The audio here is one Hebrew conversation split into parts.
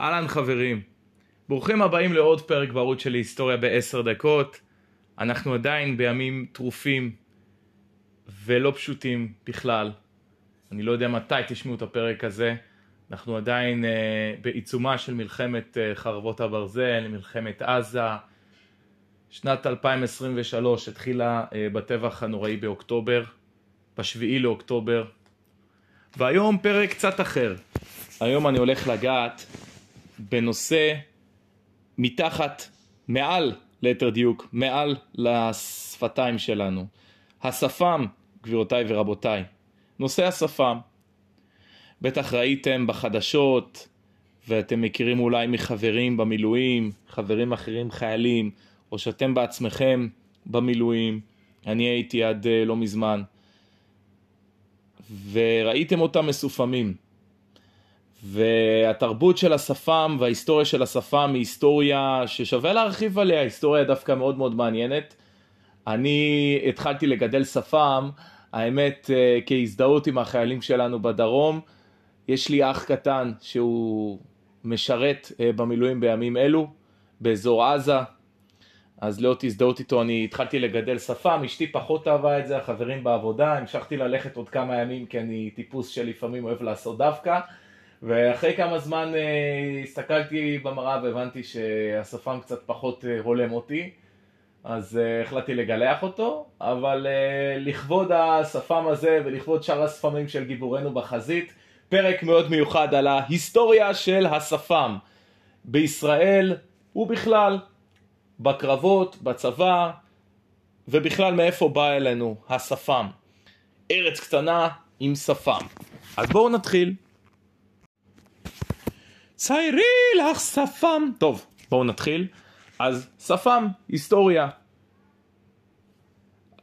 אהלן חברים, ברוכים הבאים לעוד פרק בערוץ של היסטוריה בעשר דקות. אנחנו עדיין בימים טרופים ולא פשוטים בכלל. אני לא יודע מתי תשמעו את הפרק הזה. אנחנו עדיין uh, בעיצומה של מלחמת uh, חרבות הברזל, מלחמת עזה. שנת 2023 התחילה uh, בטבח הנוראי באוקטובר, בשביעי לאוקטובר. והיום פרק קצת אחר. היום אני הולך לגעת בנושא מתחת, מעל, ליתר דיוק, מעל לשפתיים שלנו. השפם, גבירותיי ורבותיי. נושא השפם. בטח ראיתם בחדשות, ואתם מכירים אולי מחברים במילואים, חברים אחרים חיילים, או שאתם בעצמכם במילואים. אני הייתי עד אה, לא מזמן. וראיתם אותם מסופמים. והתרבות של השפם וההיסטוריה של השפם היא היסטוריה ששווה להרחיב עליה, היסטוריה דווקא מאוד מאוד מעניינת. אני התחלתי לגדל שפם, האמת אה, כהזדהות עם החיילים שלנו בדרום. יש לי אח קטן שהוא משרת אה, במילואים בימים אלו, באזור עזה, אז להיות הזדהות איתו אני התחלתי לגדל שפם, אשתי פחות אהבה את זה, החברים בעבודה, המשכתי ללכת עוד כמה ימים כי אני טיפוס שלפעמים אוהב לעשות דווקא. ואחרי כמה זמן אה, הסתכלתי במראה והבנתי שהשפם קצת פחות אה, הולם אותי, אז אה, החלטתי לגלח אותו, אבל לכבוד השפם הזה ולכבוד שאר השפמים של גיבורנו בחזית, פרק מאוד מיוחד על ההיסטוריה של השפם בישראל ובכלל, בקרבות, בצבא, ובכלל מאיפה בא אלינו השפם. ארץ קטנה עם שפם. אז בואו נתחיל. ציירי לך שפם. טוב, בואו נתחיל. אז שפם, היסטוריה.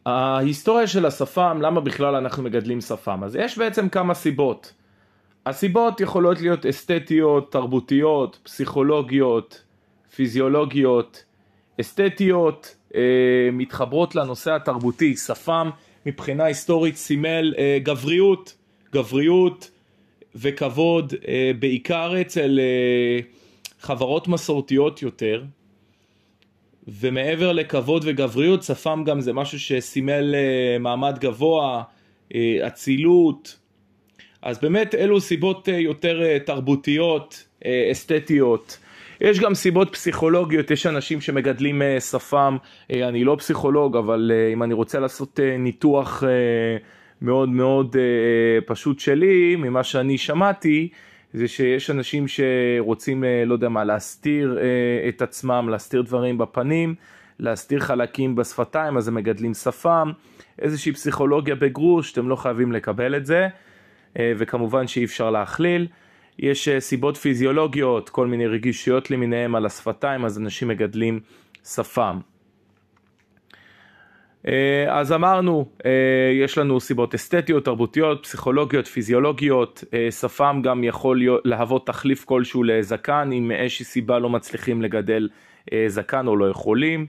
ההיסטוריה של השפם, למה בכלל אנחנו מגדלים שפם? אז יש בעצם כמה סיבות. הסיבות יכולות להיות אסתטיות, תרבותיות, פסיכולוגיות, פיזיולוגיות, אסתטיות, אה, מתחברות לנושא התרבותי. שפם מבחינה היסטורית סימל אה, גבריות, גבריות, וכבוד אה, בעיקר אצל אה, חברות מסורתיות יותר. ומעבר לכבוד וגבריות שפם גם זה משהו שסימל אה, מעמד גבוה, אצילות. אז באמת אלו סיבות יותר תרבותיות, אסתטיות. יש גם סיבות פסיכולוגיות, יש אנשים שמגדלים שפם, אני לא פסיכולוג אבל אם אני רוצה לעשות ניתוח מאוד מאוד אה, פשוט שלי, ממה שאני שמעתי, זה שיש אנשים שרוצים, אה, לא יודע מה, להסתיר אה, את עצמם, להסתיר דברים בפנים, להסתיר חלקים בשפתיים, אז הם מגדלים שפם, איזושהי פסיכולוגיה בגרוש, אתם לא חייבים לקבל את זה, אה, וכמובן שאי אפשר להכליל. יש אה, סיבות פיזיולוגיות, כל מיני רגישויות למיניהם על השפתיים, אז אנשים מגדלים שפם. אה, אז אמרנו, אה, יש לנו סיבות אסתטיות, תרבותיות, פסיכולוגיות, פיזיולוגיות, אה, שפם גם יכול להוות תחליף כלשהו לזקן, אם מאיזושהי סיבה לא מצליחים לגדל זקן או לא יכולים.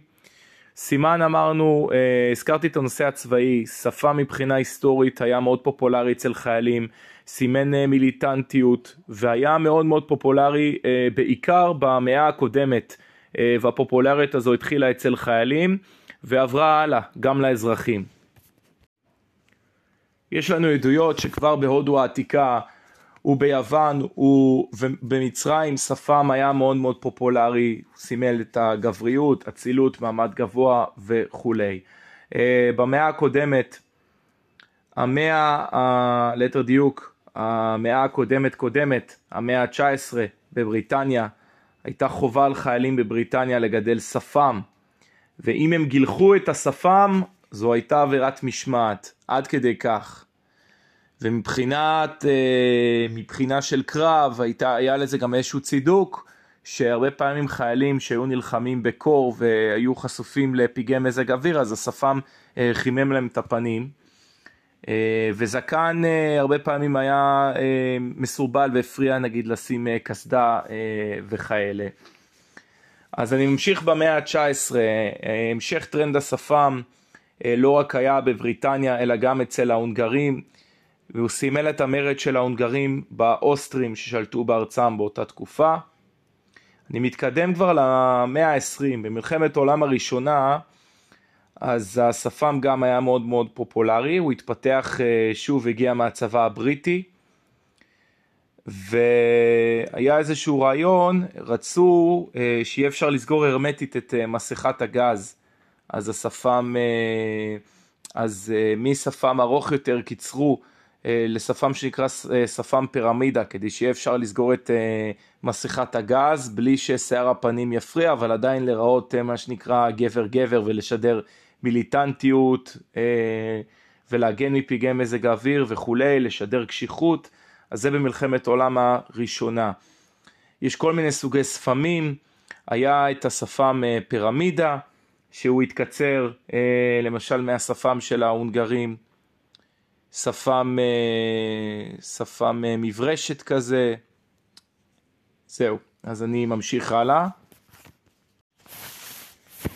סימן אמרנו, הזכרתי את הנושא הצבאי, שפה מבחינה היסטורית היה מאוד פופולרי אצל חיילים, סימן מיליטנטיות והיה מאוד מאוד פופולרי בעיקר במאה הקודמת והפופולריות הזו התחילה אצל חיילים. ועברה הלאה גם לאזרחים. יש לנו עדויות שכבר בהודו העתיקה וביוון ובמצרים שפם היה מאוד מאוד פופולרי, סימל את הגבריות, אצילות, מעמד גבוה וכולי. אה, במאה הקודמת, המאה, ליתר דיוק, המאה הקודמת קודמת, המאה ה-19 בבריטניה, הייתה חובה על חיילים בבריטניה לגדל שפם ואם הם גילחו את השפם, זו הייתה עבירת משמעת, עד כדי כך. ומבחינת, אה, מבחינה של קרב, הייתה, היה לזה גם איזשהו צידוק, שהרבה פעמים חיילים שהיו נלחמים בקור והיו חשופים לפגעי מזג אוויר, אז השפם אה, חימם להם את הפנים. אה, וזקן הרבה פעמים היה מסורבל והפריע נגיד לשים קסדה וכאלה. אז אני ממשיך במאה ה-19, אה, המשך טרנד השפם אה, לא רק היה בבריטניה אלא גם אצל ההונגרים והוא סימל את המרד של ההונגרים באוסטרים ששלטו בארצם באותה תקופה. אני מתקדם כבר למאה ה-20, במלחמת העולם הראשונה אז השפם גם היה מאוד מאוד פופולרי, הוא התפתח אה, שוב, הגיע מהצבא הבריטי והיה איזשהו רעיון, רצו אה, שיהיה אפשר לסגור הרמטית את אה, מסכת הגז, אז השפם, אז משפם ארוך יותר קיצרו לשפם שנקרא שפם פירמידה, כדי שיהיה אפשר לסגור את מסכת הגז בלי ששיער הפנים יפריע, אבל עדיין לראות מה שנקרא גבר גבר ולשדר מיליטנטיות אה, ולהגן מפגעי מזג האוויר וכולי, לשדר קשיחות, אז זה במלחמת העולם הראשונה. יש כל מיני סוגי שפמים, היה את השפם אה, פירמידה, שהוא התקצר אה, למשל מהשפם של ההונגרים, שפם, שפם מברשת כזה, זהו, אז אני ממשיך הלאה.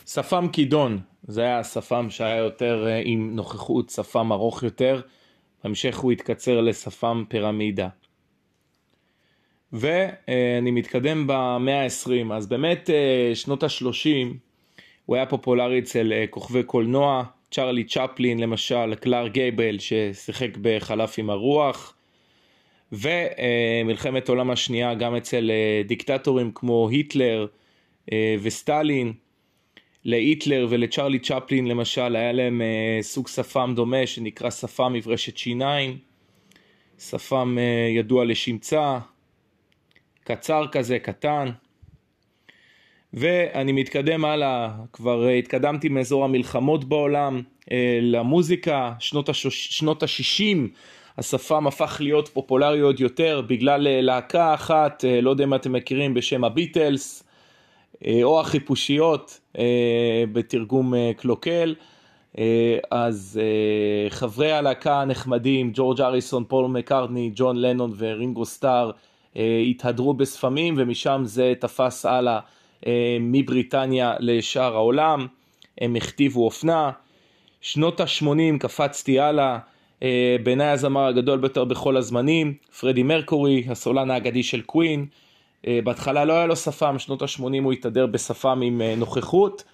שפם כידון, זה היה השפם שהיה יותר אה, עם נוכחות, שפם ארוך יותר, בהמשך הוא התקצר לשפם פירמידה. ואני מתקדם במאה ה-20, אז באמת אה, שנות ה-30 הוא היה פופולרי אצל אה, כוכבי קולנוע, צ'רלי צ'פלין למשל, קלאר גייבל ששיחק בחלף עם הרוח, ומלחמת העולם השנייה גם אצל דיקטטורים כמו היטלר וסטלין, להיטלר ולצ'רלי צ'פלין למשל היה להם אה, סוג שפם דומה שנקרא שפם מברשת שיניים, שפם אה, ידוע לשמצה, קצר כזה, קטן. ואני מתקדם הלאה, כבר אה, התקדמתי מאזור המלחמות בעולם אה, למוזיקה, שנות, השוש, שנות ה-60 השפם הפך להיות פופולרי עוד יותר בגלל אה, להקה אחת, אה, לא יודע אם אתם מכירים, בשם הביטלס. אה, או החיפושיות אה, בתרגום אה, קלוקל. אז חברי הלהקה הנחמדים, ג'ורג' אריסון, פול מקארטני, ג'ון לנון ורינגו סטאר התהדרו בספמים ומשם זה תפס הלאה מבריטניה לשאר העולם, הם הכתיבו אופנה. שנות ה-80 קפצתי הלאה, בעיניי הזמר הגדול ביותר בכל הזמנים, פרדי מרקורי, הסולן האגדי של קווין, בהתחלה לא היה לו שפם, שנות ה-80 הוא התהדר בשפם עם אה, נוכחות,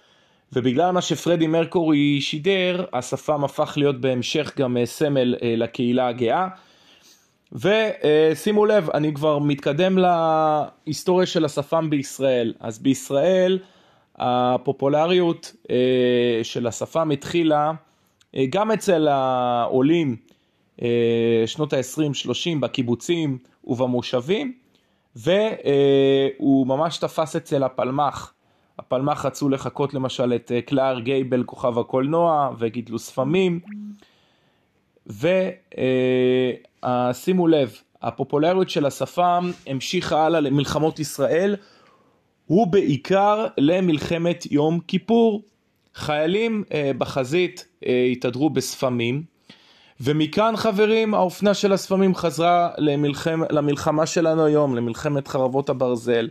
ובגלל מה שפרדי מרקורי שידר, השפם הפך להיות בהמשך גם אה, סמל לקהילה הגאה. ושימו לב, אני כבר מתקדם להיסטוריה של השפם בישראל. אז בישראל הפופולריות של השפם התחילה גם אצל העולים שנות ה-20-30 בקיבוצים ובמושבים, והוא ממש תפס אצל הפלמ"ח. הפלמ"ח רצו לחקות למשל את אה, קלאר גייבל כוכב הקולנוע וגידלו ספמים. ושימו לב הפופולריות של השפם המשיכה הלאה למלחמות ישראל. ובעיקר למלחמת יום כיפור. חיילים אה, בחזית אה, התהדרו בספמים ומכאן חברים האופנה של הספמים חזרה למלחמ... למלחמה שלנו היום, למלחמת חרבות הברזל,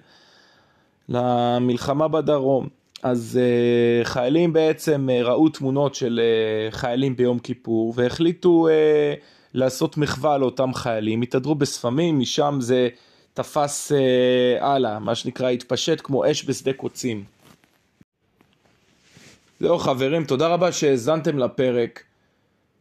למלחמה בדרום. אז uh, חיילים בעצם uh, ראו תמונות של uh, חיילים ביום כיפור והחליטו uh, לעשות מחווה לאותם חיילים, התהדרו בספמים, משם זה תפס uh, הלאה, מה שנקרא התפשט כמו אש בשדה קוצים. זהו חברים, תודה רבה שהאזנתם לפרק.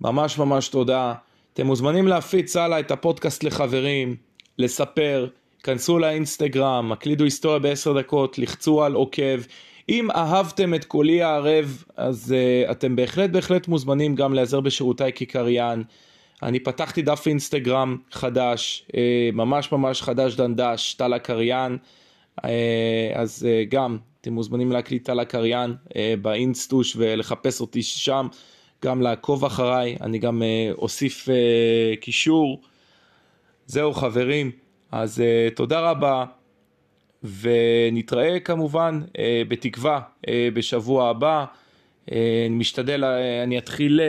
ממש ממש תודה. אתם מוזמנים להפיץ הלאה את הפודקאסט לחברים, לספר, כנסו לאינסטגרם, הקלידו היסטוריה בעשר דקות, לחצו על עוקב. אם אהבתם את קולי הערב, אז uh, אתם בהחלט בהחלט מוזמנים גם להיעזר בשירותיי כקריין. אני פתחתי דף אינסטגרם חדש, uh, ממש ממש חדש דנדש, טל הקריין. Uh, אז uh, גם אתם מוזמנים להקליט טל הקריין uh, באינסטוש ולחפש אותי שם. גם לעקוב אחריי, אני גם uh, אוסיף uh, קישור. זהו חברים, אז uh, תודה רבה, ונתראה כמובן בתקווה בשבוע הבא. אני משתדל, אני אתחיל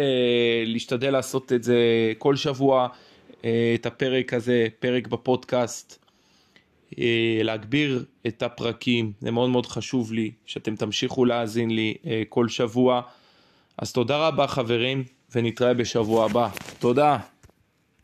להשתדל לעשות את זה כל שבוע, את הפרק הזה, פרק בפודקאסט. להגביר את הפרקים, זה מאוד מאוד חשוב לי שאתם תמשיכו להאזין לי כל שבוע. אז תודה רבה חברים, ונתראה בשבוע הבא. תודה.